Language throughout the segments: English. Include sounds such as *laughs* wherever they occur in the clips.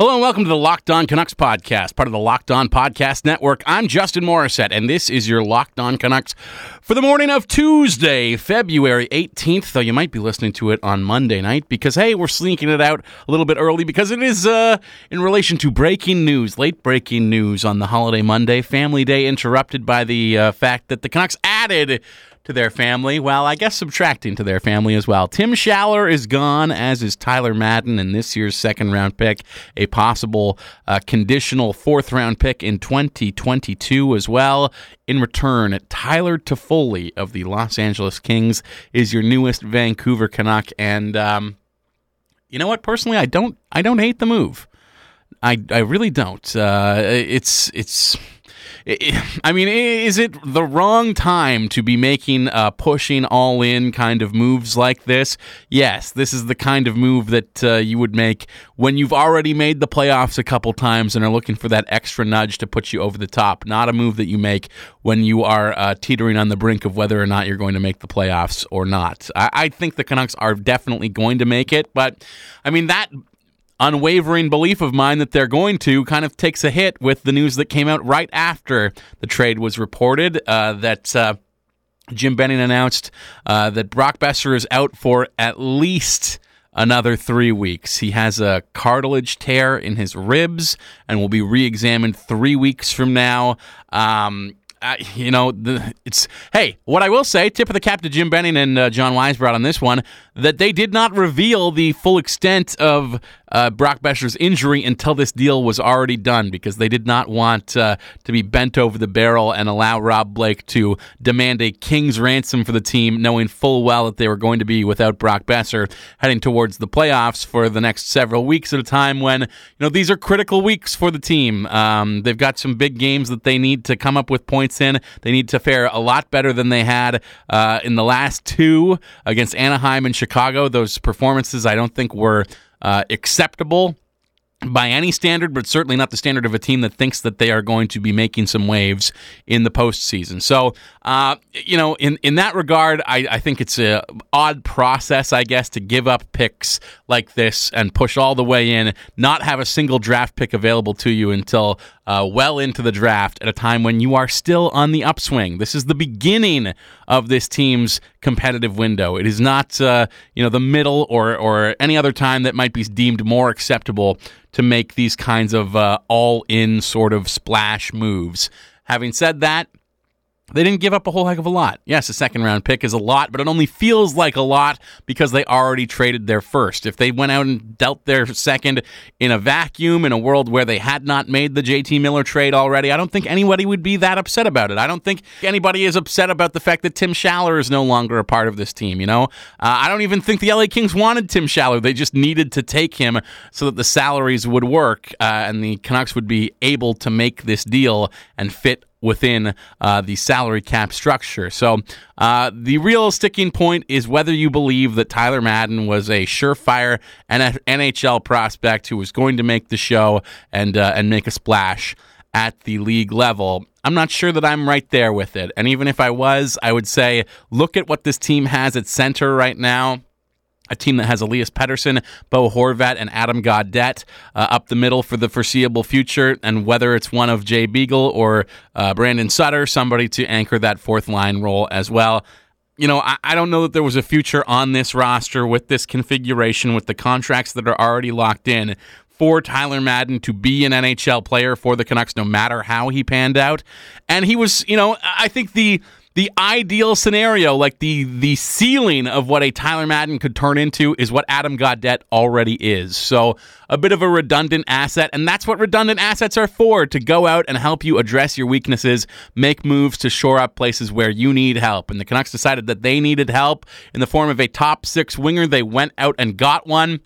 Hello and welcome to the Locked On Canucks podcast, part of the Locked On Podcast Network. I'm Justin Morissette, and this is your Locked On Canucks for the morning of Tuesday, February 18th, though you might be listening to it on Monday night because, hey, we're sneaking it out a little bit early because it is uh, in relation to breaking news, late breaking news on the holiday Monday, Family Day interrupted by the uh, fact that the Canucks added to their family. Well, I guess subtracting to their family as well. Tim Schaller is gone, as is Tyler Madden in this year's second round pick, a possible uh, conditional fourth round pick in 2022 as well. In return, Tyler Toffoli of the Los Angeles Kings is your newest Vancouver Canuck, and um, you know what? Personally, I don't I don't hate the move. I I really don't. Uh, it's it's *laughs* I mean, is it the wrong time to be making uh, pushing all in kind of moves like this? Yes, this is the kind of move that uh, you would make when you've already made the playoffs a couple times and are looking for that extra nudge to put you over the top. Not a move that you make when you are uh, teetering on the brink of whether or not you're going to make the playoffs or not. I, I think the Canucks are definitely going to make it, but I mean that unwavering belief of mine that they're going to kind of takes a hit with the news that came out right after the trade was reported uh, that. Uh, Jim Benning announced uh, that Brock Boeser is out for at least another three weeks. He has a cartilage tear in his ribs and will be re examined three weeks from now. Um, you know, the, it's hey. What I will say, tip of the cap to Jim Benning and uh, John Weisbrod on this one, that they did not reveal the full extent of uh, Brock Boeser's injury until this deal was already done because they did not want uh, to be bent over the barrel and allow Rob Blake to demand a king's ransom for the team, knowing full well that they were going to be without Brock Boeser heading towards the playoffs for the next several weeks at a time when you know these are critical weeks for the team. Um, they've got some big games that they need to come up with points in. They need to fare a lot better than they had uh, in the last two against Anaheim and Chicago. Those performances I don't think were uh, acceptable by any standard, but certainly not the standard of a team that thinks that they are going to be making some waves in the postseason. So, uh, you know, in, in that regard, I, I think it's a odd process, I guess, to give up picks like this and push all the way in, not have a single draft pick available to you until uh, well into the draft at a time when you are still on the upswing. This is the beginning of this team's competitive window. It is not, uh, you know, the middle or or any other time that might be deemed more acceptable to make these kinds of uh, all-in sort of splash moves. Having said that, they didn't give up a whole heck of a lot. Yes, a second round pick is a lot, but it only feels like a lot because they already traded their first. If they went out and dealt their second in a vacuum in a world where they had not made the JT Miller trade already, I don't think anybody would be that upset about it. I don't think anybody is upset about the fact that Tim Schaller is no longer a part of this team, you know? Uh, I don't even think the LA Kings wanted Tim Schaller. They just needed to take him so that the salaries would work uh, and the Canucks would be able to make this deal and fit within uh, the salary cap structure. So uh, the real sticking point is whether you believe that Tyler Madden was a surefire NHL prospect who was going to make the show and uh, and make a splash at the league level. I'm not sure that I'm right there with it. And even if I was, I would say look at what this team has at center right now a team that has Elias Pettersson, Bo Horvat, and Adam Gaudette uh, up the middle for the foreseeable future. And whether it's one of Jay Beagle or uh, Brandon Sutter, somebody to anchor that fourth line role as well. You know, I, I don't know that there was a future on this roster with this configuration, with the contracts that are already locked in for Tyler Madden to be an NHL player for the Canucks, no matter how he panned out. And he was, you know, I think the the ideal scenario, like the the ceiling of what a Tyler Madden could turn into, is what Adam Gaudette already is. So a bit of a redundant asset, and that's what redundant assets are for to go out and help you address your weaknesses, make moves to shore up places where you need help. And the Canucks decided that they needed help in the form of a top six winger. They went out and got one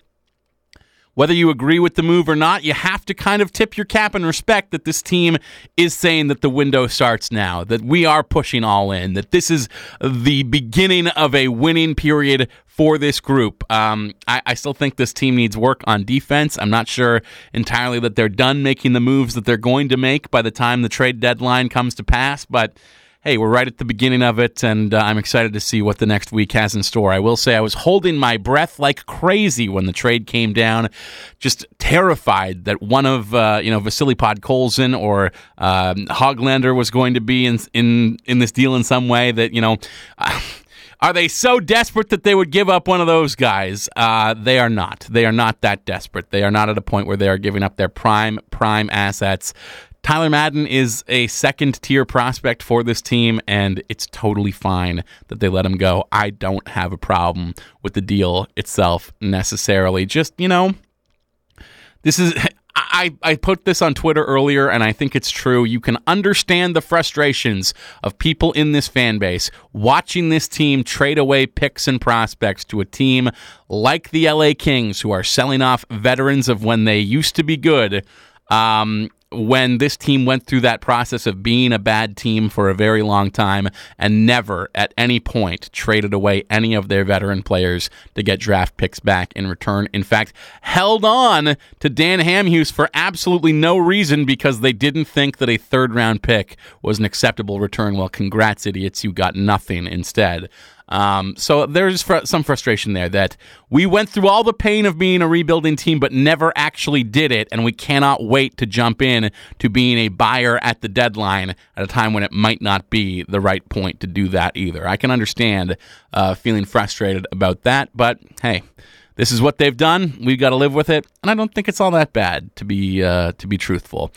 whether you agree with the move or not, you have to kind of tip your cap and respect that this team is saying that the window starts now, that we are pushing all in, that this is the beginning of a winning period for this group. Um, I, I, still think this team needs work on defense. I'm not sure entirely that they're done making the moves that they're going to make by the time the trade deadline comes to pass, but hey, we're right at the beginning of it, and uh, I'm excited to see what the next week has in store. I will say I was holding my breath like crazy when the trade came down, just terrified that one of uh, you know Vasily Podkolzin or um, Hoglander was going to be in in in this deal in some way. That you know. *sighs* Are they so desperate that they would give up one of those guys? Uh, they are not. They are not that desperate. They are not at a point where they are giving up their prime prime assets Tyler Madden is a second tier prospect for this team, and it's totally fine that they let him go. I don't have a problem with the deal itself necessarily. Just, you know, this is. *laughs* I, I put this on Twitter earlier, and I think it's true. You can understand the frustrations of people in this fan base watching this team trade away picks and prospects to a team like the LA Kings, who are selling off veterans of when they used to be good. Um, when this team went through that process of being a bad team for a very long time and never at any point traded away any of their veteran players to get draft picks back in return. In fact, held on to Dan Hamhuis for absolutely no reason because they didn't think that a third round pick was an acceptable return. Well, congrats, idiots. You got nothing instead. Um, so there's fr- some frustration there that we went through all the pain of being a rebuilding team, but never actually did it, and we cannot wait to jump in to being a buyer at the deadline at a time when it might not be the right point to do that either. I can understand uh, feeling frustrated about that, but hey. This is what they've done. We've got to live with it, and I don't think it's all that bad to be uh, to be truthful.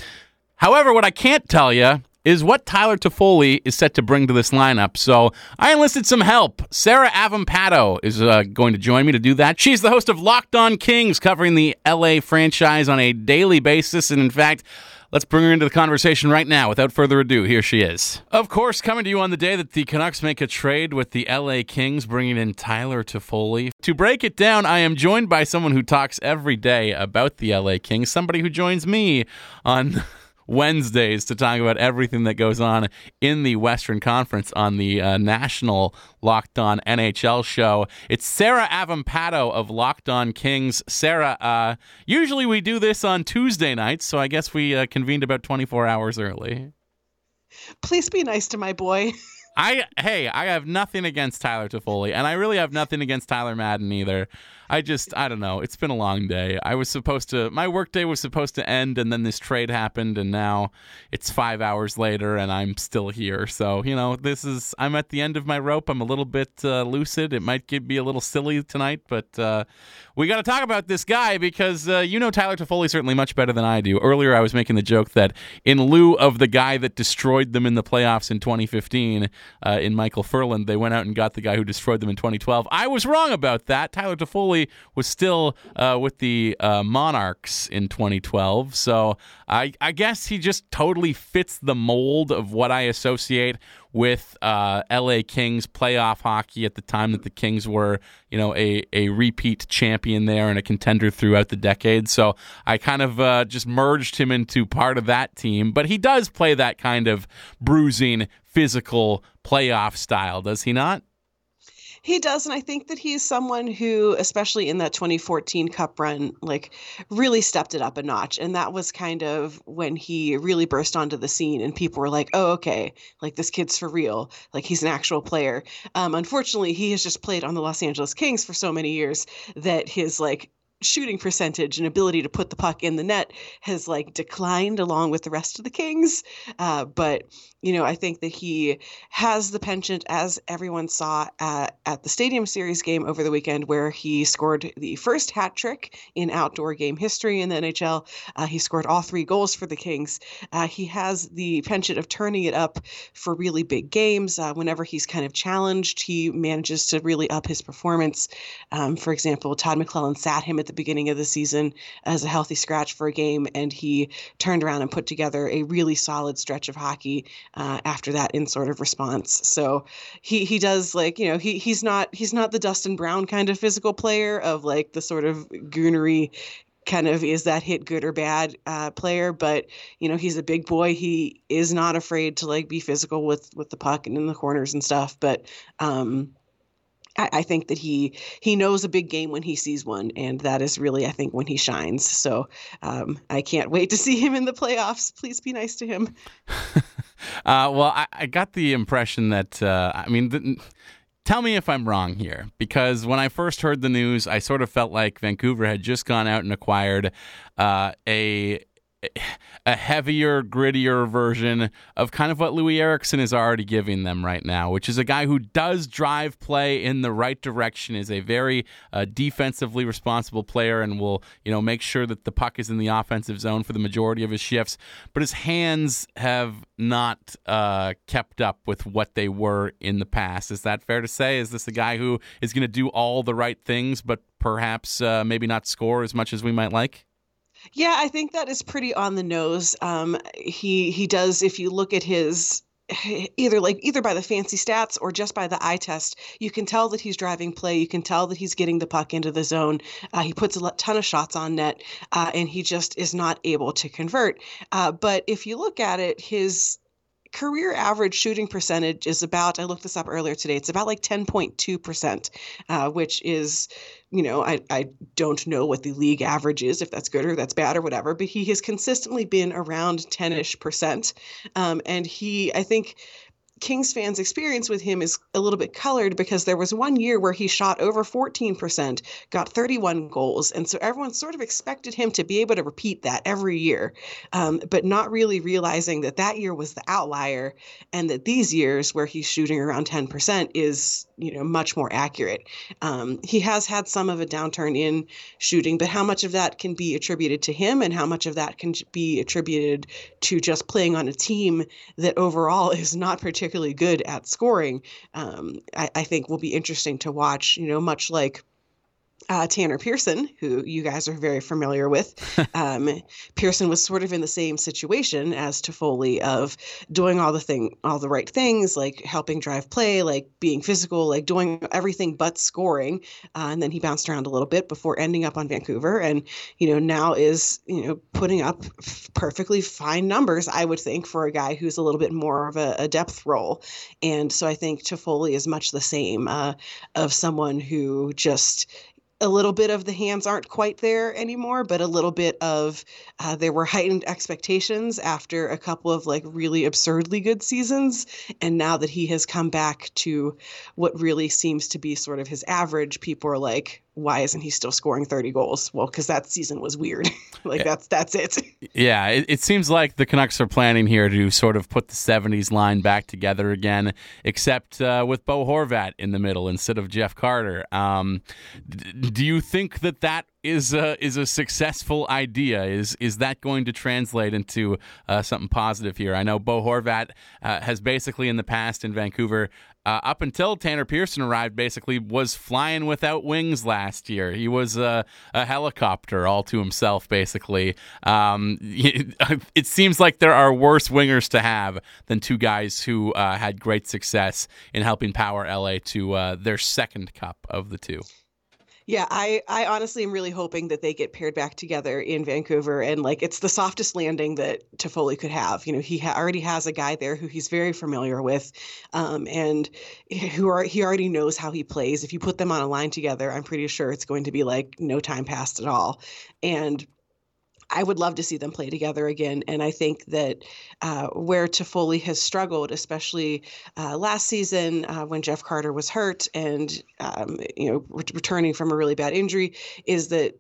However, what I can't tell you is what Tyler Toffoli is set to bring to this lineup. So I enlisted some help. Sarah Avampato is uh, going to join me to do that. She's the host of Locked On Kings, covering the LA franchise on a daily basis. And in fact, Let's bring her into the conversation right now. Without further ado, here she is. Of course, coming to you on the day that the Canucks make a trade with the LA Kings, bringing in Tyler Toffoli. To break it down, I am joined by someone who talks every day about the LA Kings, somebody who joins me on Wednesdays to talk about everything that goes on in the Western Conference on the uh, national Locked On NHL show. It's Sarah Avampato of Locked On Kings. Sarah, uh, usually we do this on Tuesday nights, so I guess we uh, convened about 24 hours early. Please be nice to my boy. I hey, I have nothing against Tyler Toffoli, and I really have nothing against Tyler Madden either. I just I don't know. It's been a long day. I was supposed to my workday was supposed to end and then this trade happened and now it's 5 hours later and I'm still here. So, you know, this is I'm at the end of my rope. I'm a little bit uh, lucid. It might get, be a little silly tonight, but uh, we got to talk about this guy because uh, you know Tyler Toffoli certainly much better than I do. Earlier I was making the joke that in lieu of the guy that destroyed them in the playoffs in 2015 uh, in Michael Ferland, they went out and got the guy who destroyed them in 2012. I was wrong about that. Tyler Toffoli was still uh, with the uh, Monarchs in 2012. So I, I guess he just totally fits the mold of what I associate with uh, LA Kings playoff hockey at the time that the Kings were, you know, a, a repeat champion there and a contender throughout the decade. So I kind of uh, just merged him into part of that team. But he does play that kind of bruising, physical playoff style, does he not? He does, and I think that he's someone who, especially in that 2014 Cup run, like really stepped it up a notch. And that was kind of when he really burst onto the scene, and people were like, "Oh, okay, like this kid's for real. Like he's an actual player." Um, unfortunately, he has just played on the Los Angeles Kings for so many years that his like shooting percentage and ability to put the puck in the net has like declined along with the rest of the Kings. Uh, but you know, I think that he has the penchant, as everyone saw at, at the Stadium Series game over the weekend, where he scored the first hat trick in outdoor game history in the NHL. Uh, he scored all three goals for the Kings. Uh, he has the penchant of turning it up for really big games. Uh, whenever he's kind of challenged, he manages to really up his performance. Um, for example, Todd McLellan sat him at the beginning of the season as a healthy scratch for a game, and he turned around and put together a really solid stretch of hockey uh, after that in sort of response. So he he does like you know he he's not he's not the Dustin Brown kind of physical player of like the sort of goonery kind of is that hit good or bad uh, player but you know he's a big boy he is not afraid to like be physical with with the puck and in the corners and stuff but um I, I think that he he knows a big game when he sees one, and that is really I think when he shines. So um, I can't wait to see him in the playoffs. Please be nice to him. *laughs* Uh, well, I, I, got the impression that uh, I mean. The, tell me if I'm wrong here, because when I first heard the news, I sort of felt like Vancouver had just gone out and acquired uh, a a heavier, grittier version of kind of what Loui Eriksson is already giving them right now, which is a guy who does drive play in the right direction, is a very uh, defensively responsible player, and will you know make sure that the puck is in the offensive zone for the majority of his shifts. But his hands have not uh, kept up with what they were in the past. Is that fair to say? Is this a guy who is going to do all the right things, but perhaps uh, maybe not score as much as we might like? Yeah, I think that is pretty on the nose. Um, he he does. If you look at his either like either by the fancy stats or just by the eye test you can tell that he's driving play you can tell that he's getting the puck into the zone uh, he puts a ton of shots on net uh, and he just is not able to convert uh, but if you look at it his career average shooting percentage is about i looked this up earlier today it's about like 10.2% uh, which is you know I, I don't know what the league average is if that's good or that's bad or whatever but he has consistently been around 10ish percent um, and he i think Kings fans' experience with him is a little bit colored because there was one year where he shot over 14%, got 31 goals. And so everyone sort of expected him to be able to repeat that every year, um, but not really realizing that that year was the outlier and that these years where he's shooting around 10% is you know much more accurate. Um, he has had some of a downturn in shooting, but how much of that can be attributed to him, and how much of that can be attributed to just playing on a team that overall *laughs* is not particularly good at scoring? Um, I, I think will be interesting to watch. You know, much like uh, Tanner Pearson, who you guys are very familiar with. *laughs* Um, Pearson was sort of in the same situation as Toffoli of doing all the thing, all the right things, like helping drive play, like being physical, like doing everything but scoring. Uh, and then he bounced around a little bit before ending up on Vancouver, and you know now is you know putting up perfectly fine numbers. I would think for a guy who's a little bit more of a, a depth role, and so I think Toffoli is much the same uh, of someone who just a little bit of the hands aren't quite there anymore, but a little bit of uh, there were heightened expectations after a couple of like really absurdly good seasons. And now that he has come back to what really seems to be sort of his average, people are like, why isn't he still scoring 30 goals? Well, because that season was weird. *laughs* like yeah. that's that's it. *laughs* yeah, it, it, seems like the Canucks are planning here to sort of put the 70s line back together again, except uh, with Bo Horvat in the middle instead of Jeff Carter. Um, d- do you think that that is a, is a successful idea? Is is that going to translate into uh, something positive here? I know Bo Horvat uh, has basically in the past in Vancouver uh, up until Tanner Pearson arrived, basically was flying without wings last year. He was a, a helicopter all to himself, basically. Um, *laughs* it seems like there are worse wingers to have than two guys who uh, had great success in helping power LA to uh, their second cup of the two. Yeah, I I honestly am really hoping that they get paired back together in Vancouver and like it's the softest landing that Toffoli could have. You know, he ha- already has a guy there who he's very familiar with, um, and who are he already knows how he plays. If you put them on a line together, I'm pretty sure it's going to be like no time passed at all. And I would love to see them play together again. And I think that uh, where Toffoli has struggled, especially uh, last season uh, when Jeff Carter was hurt and um, you know re- returning from a really bad injury, is that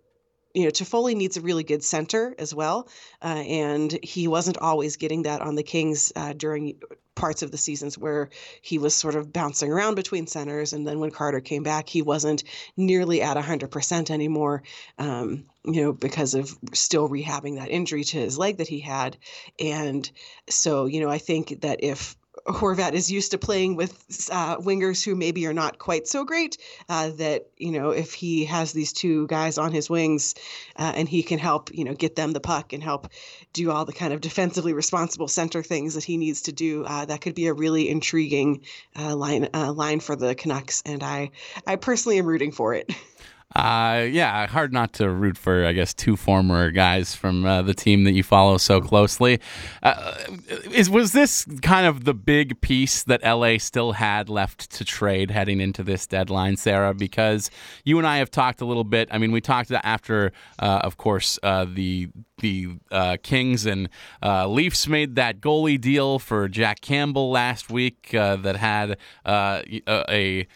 you know, Toffoli needs a really good center as well, uh, and he wasn't always getting that on the Kings uh, during parts of the seasons where he was sort of bouncing around between centers, and then when Carter came back, he wasn't nearly at hundred percent anymore. Um, you know, because of still rehabbing that injury to his leg that he had, and so you know, I think that if Horvat is used to playing with uh, wingers who maybe are not quite so great. Uh, that you know, if he has these two guys on his wings, uh, and he can help, you know, get them the puck and help do all the kind of defensively responsible center things that he needs to do, uh, that could be a really intriguing uh, line uh, line for the Canucks. And I, I personally am rooting for it. *laughs* Uh, yeah, hard not to root for, I guess, two former guys from uh, the team that you follow so closely. Uh, is was this kind of the big piece that LA still had left to trade heading into this deadline, Sarah? Because you and I have talked a little bit. I mean, we talked after, uh, of course, uh, the the uh, Kings and uh, Leafs made that goalie deal for Jack Campbell last week uh, that had a a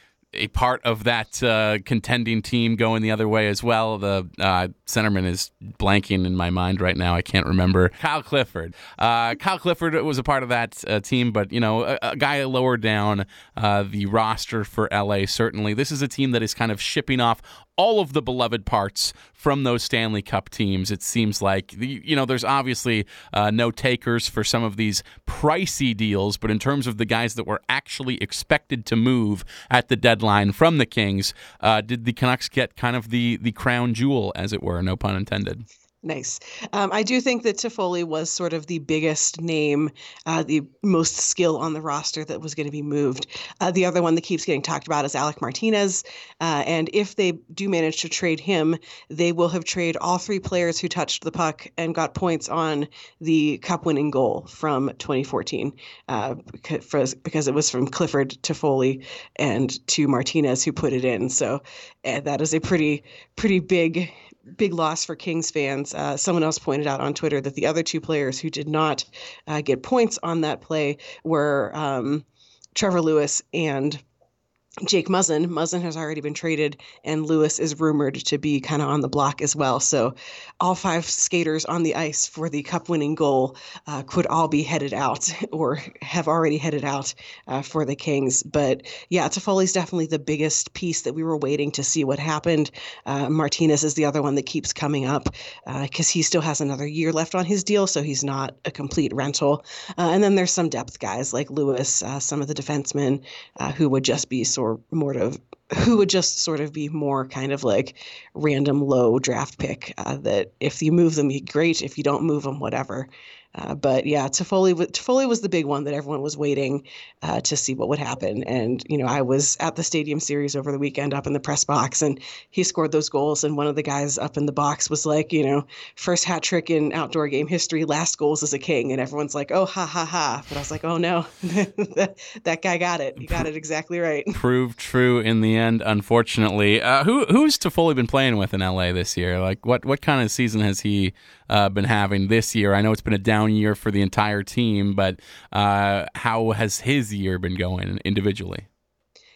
part of that uh, contending team going the other way as well. The uh, centerman is blanking in my mind right now. I can't remember. Kyle Clifford. Uh, Kyle Clifford was a part of that uh, team, but you know, a, a guy lower down uh, the roster for LA. Certainly, this is a team that is kind of shipping off all of the beloved parts from those Stanley Cup teams. It seems like you know there's obviously uh, no takers for some of these pricey deals, but in terms of the guys that were actually expected to move at the deadline from the Kings, uh, did the Canucks get kind of the the crown jewel, as it were? No pun intended. Nice. Um, I do think that Toffoli was sort of the biggest name, uh, the most skill on the roster that was going to be moved. Uh, the other one that keeps getting talked about is Alec Martinez. Uh, and if they do manage to trade him, they will have traded all three players who touched the puck and got points on the cup winning goal from 2014 uh, because it was from Clifford to Foley and to Martinez who put it in. So uh, that is a pretty, pretty big big loss for Kings fans. Uh, someone else pointed out on Twitter that the other two players who did not uh, get points on that play were um, Trevor Lewis and Jake Muzzin. Muzzin has already been traded, and Lewis is rumored to be kind of on the block as well. So, all five skaters on the ice for the cup winning goal uh, could all be headed out *laughs* or have already headed out uh, for the Kings. But yeah, Toffoli's definitely the biggest piece that we were waiting to see what happened. Uh, Martinez is the other one that keeps coming up because uh, he still has another year left on his deal, so he's not a complete rental. Uh, and then there's some depth guys like Lewis, uh, some of the defensemen who would just be sort or more of who would just sort of be more kind of like random low draft pick uh, that if you move them, great. If you don't move them, whatever. Uh, but yeah, Toffoli, Toffoli was the big one that everyone was waiting uh, to see what would happen. And, you know, I was at the Stadium Series over the weekend up in the press box and he scored those goals. And one of the guys up in the box was like, you know, first hat trick in outdoor game history, last goals as a king. And everyone's like, oh, ha, ha, ha. But I was like, oh, no, *laughs* that, guy got it. He got it exactly right. *laughs* Proved true in the end, unfortunately. Uh, who Who's Toffoli been playing with in LA this year? Like, what, what kind of season has he uh, been having this year? I know it's been a down year for the entire team, but uh, how has his year been going individually?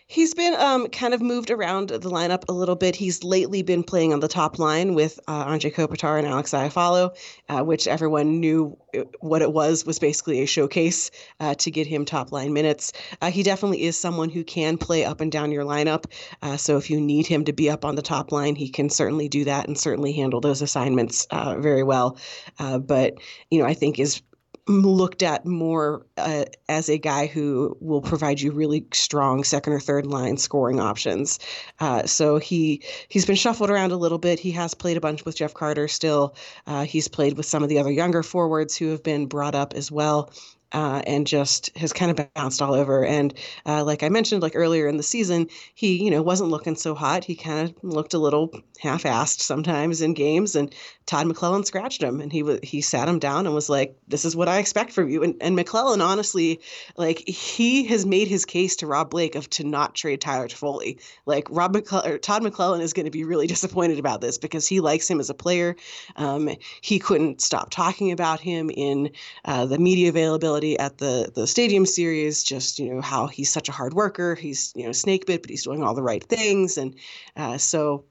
He's been um, kind of moved around the lineup a little bit. He's lately been playing on the top line with uh, Anze Kopitar and Alex Iafallo, uh, which everyone knew what it was was basically a showcase uh, to get him top line minutes. Uh, he definitely is someone who can play up and down your lineup. Uh, so if you need him to be up on the top line, he can certainly do that and certainly handle those assignments uh, very well. but you know, I think is looked at more uh, as a guy who will provide you really strong second or third line scoring options. Uh, so he he's been shuffled around a little bit. He has played a bunch with Jeff Carter still. Uh, he's played with some of the other younger forwards who have been brought up as well uh, and just has kind of bounced all over. And uh, like I mentioned, like earlier in the season, he you know wasn't looking so hot. He kind of looked a little half-assed sometimes in games. And Todd McLellan scratched him, and he he sat him down and was like, "This is what I expect from you." And and McLellan honestly, like he has made his case to Rob Blake of to not trade Tyler Toffoli. Like Rob McClellan, Todd McLellan is going to be really disappointed about this because he likes him as a player. Um, he couldn't stop talking about him in uh, the media availability at the the stadium series just you know how he's such a hard worker. He's you know snake bit but he's doing all the right things. And uh, so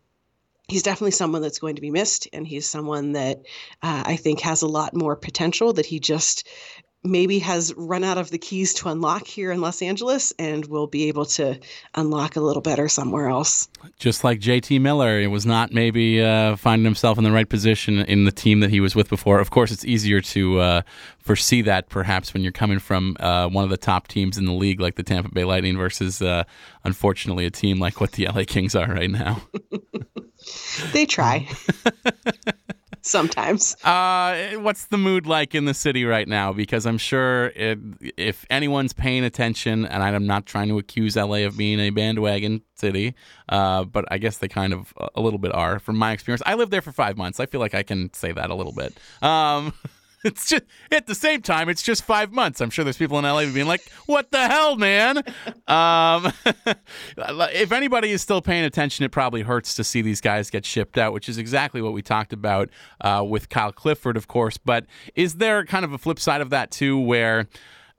he's definitely someone that's going to be missed. And he's someone that uh, i think has a lot more potential that he just maybe has run out of the keys to unlock here in Los Angeles and will be able to unlock a little better somewhere else. Just like JT Miller, it was not maybe uh, finding himself in the right position in the team that he was with before. Of course, it's easier to uh, foresee that perhaps when you're coming from uh, one of the top teams in the league like the Tampa Bay Lightning versus, uh, unfortunately, a team like what the LA Kings are right now. *laughs* they try. *laughs* sometimes. Uh, what's the mood like in the city right now? Because I'm sure if anyone's paying attention, and I'm not trying to accuse LA of being a bandwagon city, uh, but I guess they kind of a little bit are. From my experience, I lived there for five months. I feel like I can say that a little bit. Um, *laughs* *laughs* it's just at the same time, it's just five months. I'm sure there's people in LA being like, "What the hell, man?" um, *laughs* if anybody is still paying attention, it probably hurts to see these guys get shipped out, which is exactly what we talked about uh, with Kyle Clifford, of course. But is there kind of a flip side of that too, where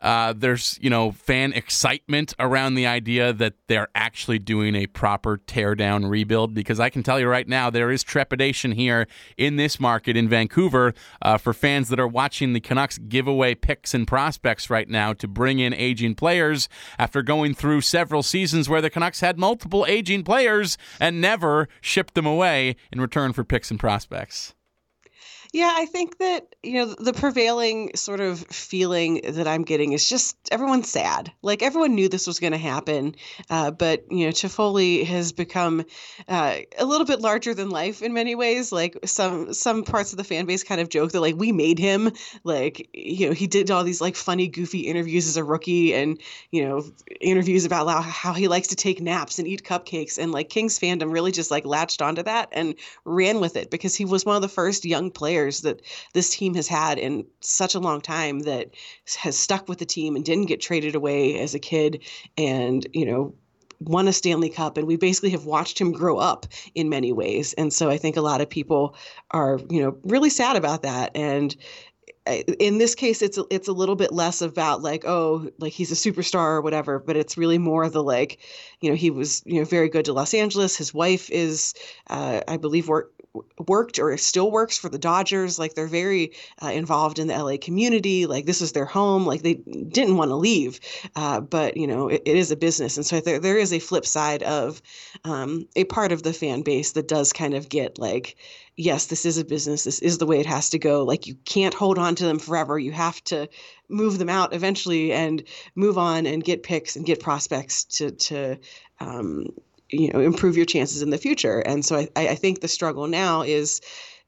uh, there's you know fan excitement around the idea that they're actually doing a proper teardown rebuild because I can tell you right now there is trepidation here in this market in Vancouver uh, for fans that are watching the Canucks give away picks and prospects right now to bring in aging players after going through several seasons where the Canucks had multiple aging players and never shipped them away in return for picks and prospects. Yeah, I think that, you know, the prevailing sort of feeling that I'm getting is just everyone's sad. Like everyone knew this was going to happen, uh, but, you know, Toffoli has become uh, a little bit larger than life in many ways. Like some some parts of the fan base kind of joke that like we made him. Like, you know, he did all these like funny, goofy interviews as a rookie and, you know, interviews about how, how he likes to take naps and eat cupcakes. And like Kings fandom really just like latched onto that and ran with it because he was one of the first young players players that this team has had in such a long time that has stuck with the team and didn't get traded away as a kid and, you know, won a Stanley Cup and we basically have watched him grow up in many ways. And so I think a lot of people are, you know, really sad about that and in this case it's a, it's a little bit less about like oh like he's a superstar or whatever but it's really more the like you know he was you know very good to Los Angeles his wife is uh, I believe work worked or still works for the Dodgers. Like they're very uh, involved in the LA community. Like this is their home. Like they didn't want to leave, uh, but you know it, it is a business, and so there there is a flip side of um, a part of the fan base that does kind of get like, yes, this is a business. This is the way it has to go. Like you can't hold on to them forever. You have to move them out eventually and move on and get picks and get prospects to to um, you know improve your chances in the future and so I, I think the struggle now is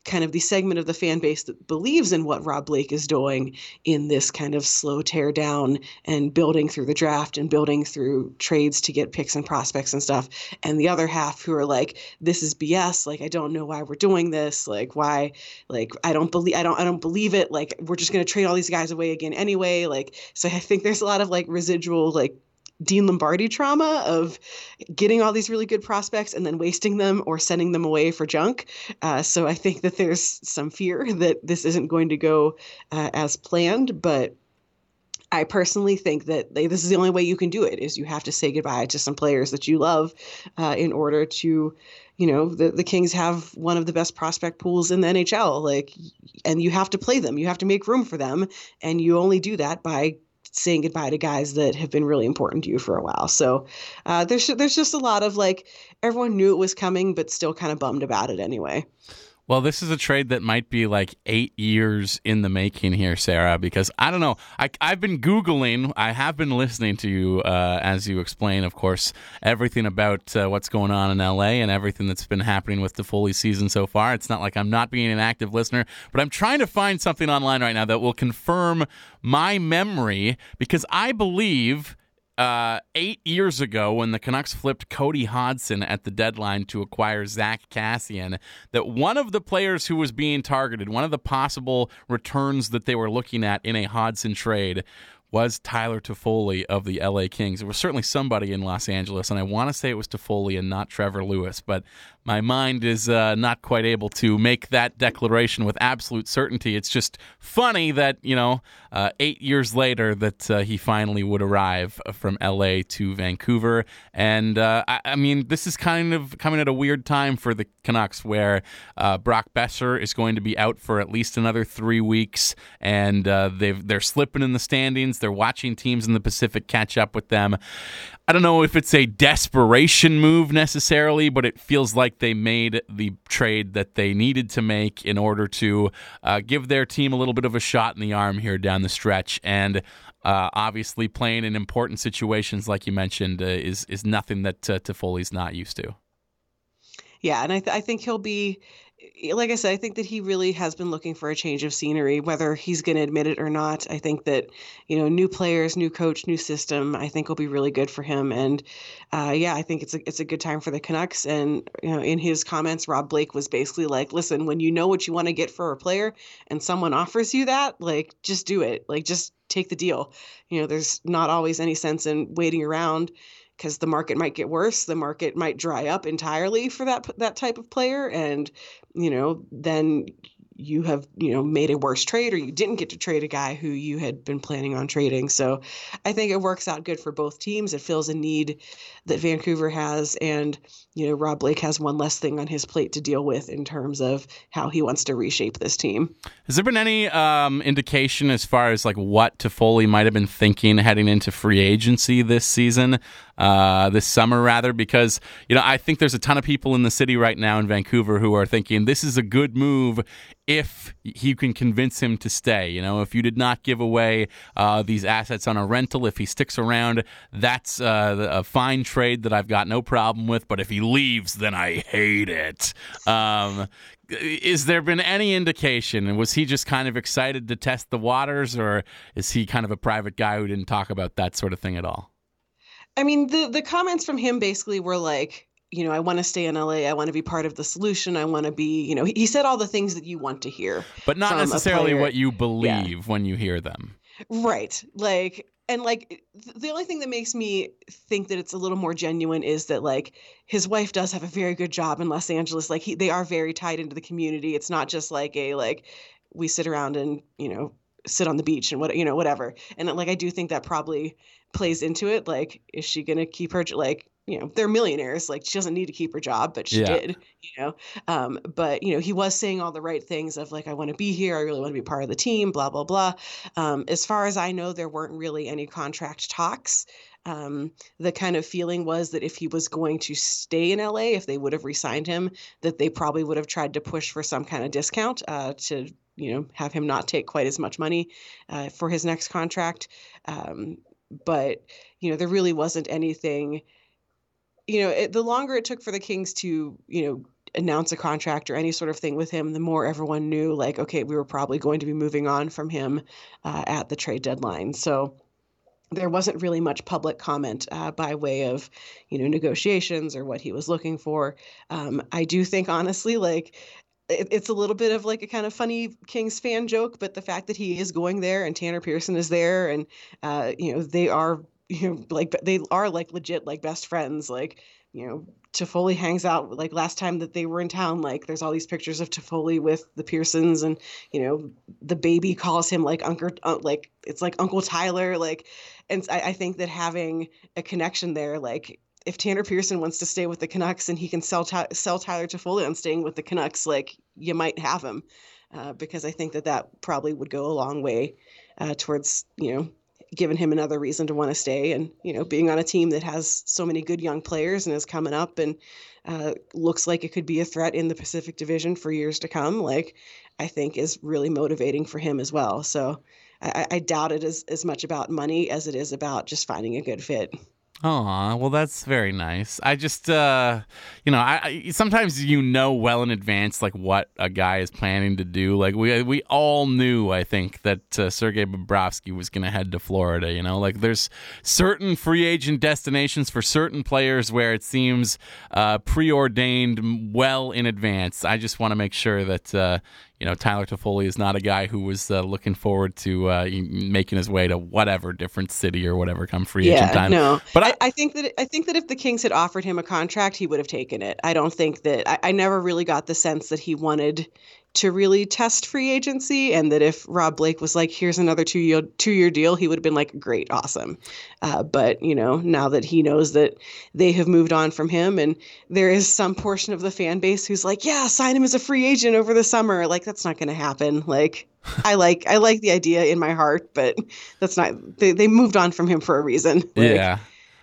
kind of the segment of the fan base that believes in what Rob Blake is doing in this kind of slow tear down and building through the draft and building through trades to get picks and prospects and stuff. And the other half who are like, this is BS. Like, I don't know why we're doing this. Like, why, like, I don't believe, I don't, I don't believe it. Like, we're just going to trade all these guys away again anyway. Like, so I think there's a lot of like residual, like, Dean Lombardi trauma of getting all these really good prospects and then wasting them or sending them away for junk. Uh, so I think that there's some fear that this isn't going to go uh, as planned, but I personally think that they, this is the only way you can do it is you have to say goodbye to some players that you love uh, in order to you know the, the kings have one of the best prospect pools in the nhl like and you have to play them you have to make room for them and you only do that by saying goodbye to guys that have been really important to you for a while. So uh, there's there's just a lot of like everyone knew it was coming, but still kind of bummed about it anyway. Well, this is a trade that might be like eight years in the making here, Sarah, because I don't know. I, have been Googling, I have been listening to you uh, as you explain, of course, everything about uh, what's going on in LA and everything that's been happening with the Foley season so far. It's not like I'm not being an active listener, but I'm trying to find something online right now that will confirm my memory because I believe uh, eight years ago when the Canucks flipped Cody Hodgson at the deadline to acquire Zack Kassian, that one of the players who was being targeted, one of the possible returns that they were looking at in a Hodgson trade, was Tyler Toffoli of the LA Kings. It was certainly somebody in Los Angeles, and I want to say it was Toffoli and not Trevor Lewis, but my mind is uh, not quite able to make that declaration with absolute certainty. It's just funny that you know, uh, eight years later, that uh, he finally would arrive from L.A. to Vancouver, and uh, I, I, mean, this is kind of coming at a weird time for the Canucks, where uh, Brock Boeser is going to be out for at least another three weeks, and uh, they've they're slipping in the standings. They're watching teams in the Pacific catch up with them. I don't know if it's a desperation move necessarily, but it feels like they made the trade that they needed to make in order to uh, give their team a little bit of a shot in the arm here down the stretch. And uh, obviously, playing in important situations, like you mentioned, uh, is is nothing that uh, Toffoli's not used to. Yeah, and I, th- I think he'll be like I said, I think that he really has been looking for a change of scenery, whether he's going to admit it or not. I think that, you know, new players, new coach, new system, I think will be really good for him. And uh, yeah, I think it's a it's a good time for the Canucks. And you know, in his comments, Rob Blake was basically like, "Listen, when you know what you want to get for a player, and someone offers you that, like, just do it. Like, just take the deal. You know, there's not always any sense in waiting around." because the market might get worse the market might dry up entirely for that that type of player and you know then you have you know made a worse trade or you didn't get to trade a guy who you had been planning on trading. So i think it works out good for both teams. It fills a need that vancouver has and you know rob blake has one less thing on his plate to deal with in terms of how he wants to reshape this team. Has there been any um, indication as far as like what Toffoli might have been thinking heading into free agency this season uh, this summer rather? Because you know I think there's a ton of people in the city right now in Vancouver who are thinking this is a good move if you can convince him to stay. You know, if you did not give away uh, these assets on a rental, if he sticks around, that's uh, a fine trade that I've got no problem with. But if he leaves, then I hate it. Um, is there been any indication? Was he just kind of excited to test the waters, or is he kind of a private guy who didn't talk about that sort of thing at all? I mean, the the comments from him basically were like, you know, I want to stay in LA. I want to be part of the solution. I want to be, you know, he, he said all the things that you want to hear, but not necessarily what you believe yeah. when you hear them. Right. Like, and like the only thing that makes me think that it's a little more genuine is that like his wife does have a very good job in Los Angeles. Like he, they are very tied into the community. It's not just like a like we sit around and you know sit on the beach and what you know whatever. And like I do think that probably plays into it. Like, is she gonna keep her like you know they're millionaires like she doesn't need to keep her job but she yeah. did you know um, but you know he was saying all the right things of like i want to be here i really want to be part of the team blah blah blah um, as far as i know there weren't really any contract talks um, the kind of feeling was that if he was going to stay in LA, if they would have resigned him, that they probably would have tried to push for some kind of discount uh, to you know have him not take quite as much money uh, for his next contract. Um, but you know there really wasn't anything. You know, it, the longer it took for the Kings to you know announce a contract or any sort of thing with him, the more everyone knew like okay, we were probably going to be moving on from him uh, at the trade deadline. So there wasn't really much public comment uh, by way of you know negotiations or what he was looking for um, i do think honestly like it, it's a little bit of like a kind of funny Kings fan joke, but the fact that he is going there and Tanner Pearson is there, and uh, you know they are you know like they are like legit like best friends, like you know Toffoli hangs out like last time that they were in town like there's all these pictures of Toffoli with the Pearsons and you know the baby calls him like uncle uh, like it's like Uncle Tyler like and I, I think that having a connection there like if Tanner Pearson wants to stay with the Canucks and he can sell sell Tyler Toffoli on staying with the Canucks, like you might have him, uh, because I think that that probably would go a long way uh, towards you know giving him another reason to want to stay and you know being on a team that has so many good young players and is coming up and uh, looks like it could be a threat in the Pacific Division for years to come. Like I think is really motivating for him as well. So I, I doubt it is as much about money as it is about just finding a good fit. Oh, well, that's very nice. I just, uh, you know, I, I, sometimes you know well in advance like what a guy is planning to do. Like we we all knew, I think, that uh, Sergei Bobrovsky was going to head to Florida. You know, like there's certain free agent destinations for certain players where it seems uh, preordained well in advance. I just want to make sure that uh, you know, Tyler Toffoli is not a guy who was uh, looking forward to uh, making his way to whatever different city or whatever come free yeah, agent time. No, but I, I, think that I think that if the Kings had offered him a contract, he would have taken it. I don't think that I, I never really got the sense that he wanted to really test free agency and that if Rob Blake was like here's another two year two year deal he would have been like great awesome. Uh, but you know now that he knows that they have moved on from him and there is some portion of the fan base who's like yeah sign him as a free agent over the summer like that's not going to happen. Like I *laughs* like I like the idea in my heart but that's not they, they moved on from him for a reason. Like, yeah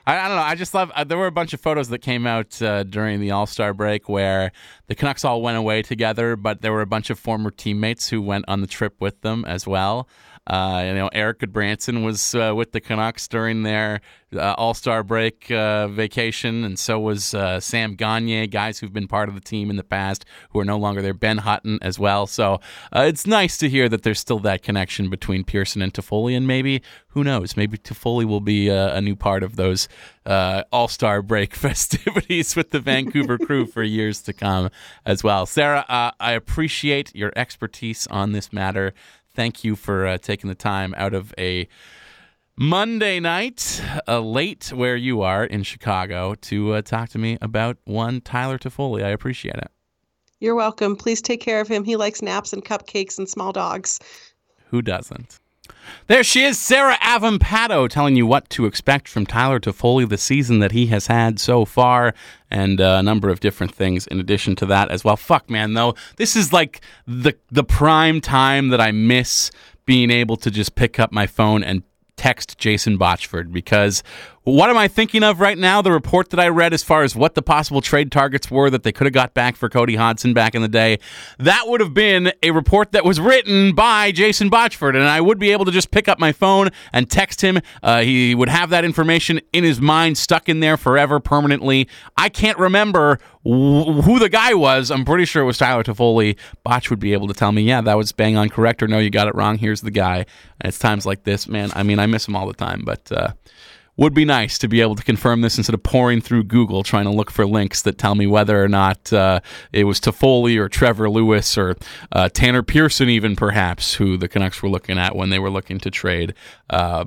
I, I, don't know. I just love. Uh, there were a bunch of photos that came out uh, during the All Star break where the Canucks all went away together, but there were a bunch of former teammates who went on the trip with them as well. Uh, you know, Erik Gudbranson was uh, with the Canucks during their uh, All Star break uh, vacation, and so was uh, Sam Gagne, guys who've been part of the team in the past who are no longer there. Ben Hutton as well. So uh, it's nice to hear that there's still that connection between Pearson and Toffoli, and maybe who knows, maybe Toffoli will be a new part of those All Star break *laughs* festivities with the Vancouver crew for years to come as well. Sarah, I appreciate your expertise on this matter. Thank you for taking the time out of a Monday night, uh, late where you are in Chicago, to uh, talk to me about one Tyler Toffoli. I appreciate it. You're welcome. Please take care of him. He likes naps and cupcakes and small dogs. Who doesn't? There she is, Sarah Avampato, telling you what to expect from Tyler Toffoli the season that he has had so far, and uh, a number of different things in addition to that as well. Fuck, man, though, this is like the the prime time that I miss being able to just pick up my phone and text Jason Botchford because what am I thinking of right now? The report that I read as far as what the possible trade targets were that they could have got back for Cody Hodgson back in the day. That would have been a report that was written by Jason Botchford, and I would be able to just pick up my phone and text him. Uh, he would have that information in his mind, stuck in there forever, permanently. I can't remember who the guy was. I'm pretty sure it was Tyler Toffoli. Botch would be able to tell me, yeah, that was bang on correct, or no, you got it wrong. Here's the guy. And it's times like this, man. I mean, I miss him all the time, but. Uh, would be nice to be able to confirm this instead of pouring through Google trying to look for links that tell me whether or not uh, it was Toffoli or Trevor Lewis or uh, Tanner Pearson, even perhaps, who the Canucks were looking at when they were looking to trade uh,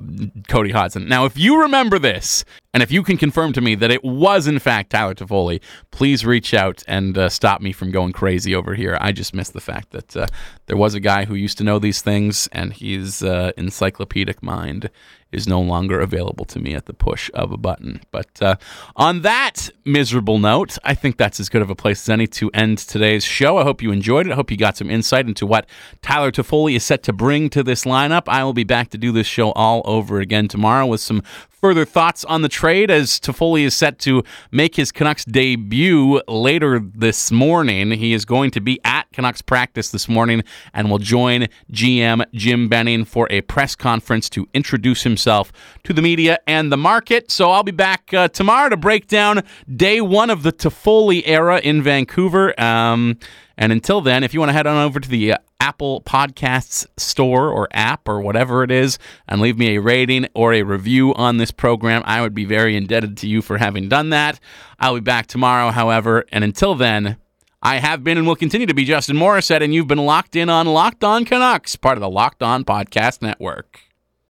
Cody Hodgson. Now, if you remember this, and if you can confirm to me that it was in fact Tyler Toffoli, please reach out and uh, stop me from going crazy over here. I just missed the fact that uh, there was a guy who used to know these things, and his uh, encyclopedic mind is no longer available to me at the push of a button. But uh, on that miserable note, I think that's as good of a place as any to end today's show. I hope you enjoyed it. I hope you got some insight into what Tyler Toffoli is set to bring to this lineup. I will be back to do this all over again tomorrow with some further thoughts on the trade as Toffoli is set to make his Canucks debut later this morning. He is going to be at Canucks practice this morning and will join GM Jim Benning for a press conference to introduce himself to the media and the market. So I'll be back uh, tomorrow to break down day one of the Toffoli era in Vancouver. Um, and until then, if you want to head on over to the uh, Apple Podcasts store or app or whatever it is and leave me a rating or a review on this program, I would be very indebted to you for having done that. I'll be back tomorrow, however, and until then, I have been and will continue to be Justin Morissette, and you've been locked in on Locked On Canucks, part of the Locked On Podcast Network.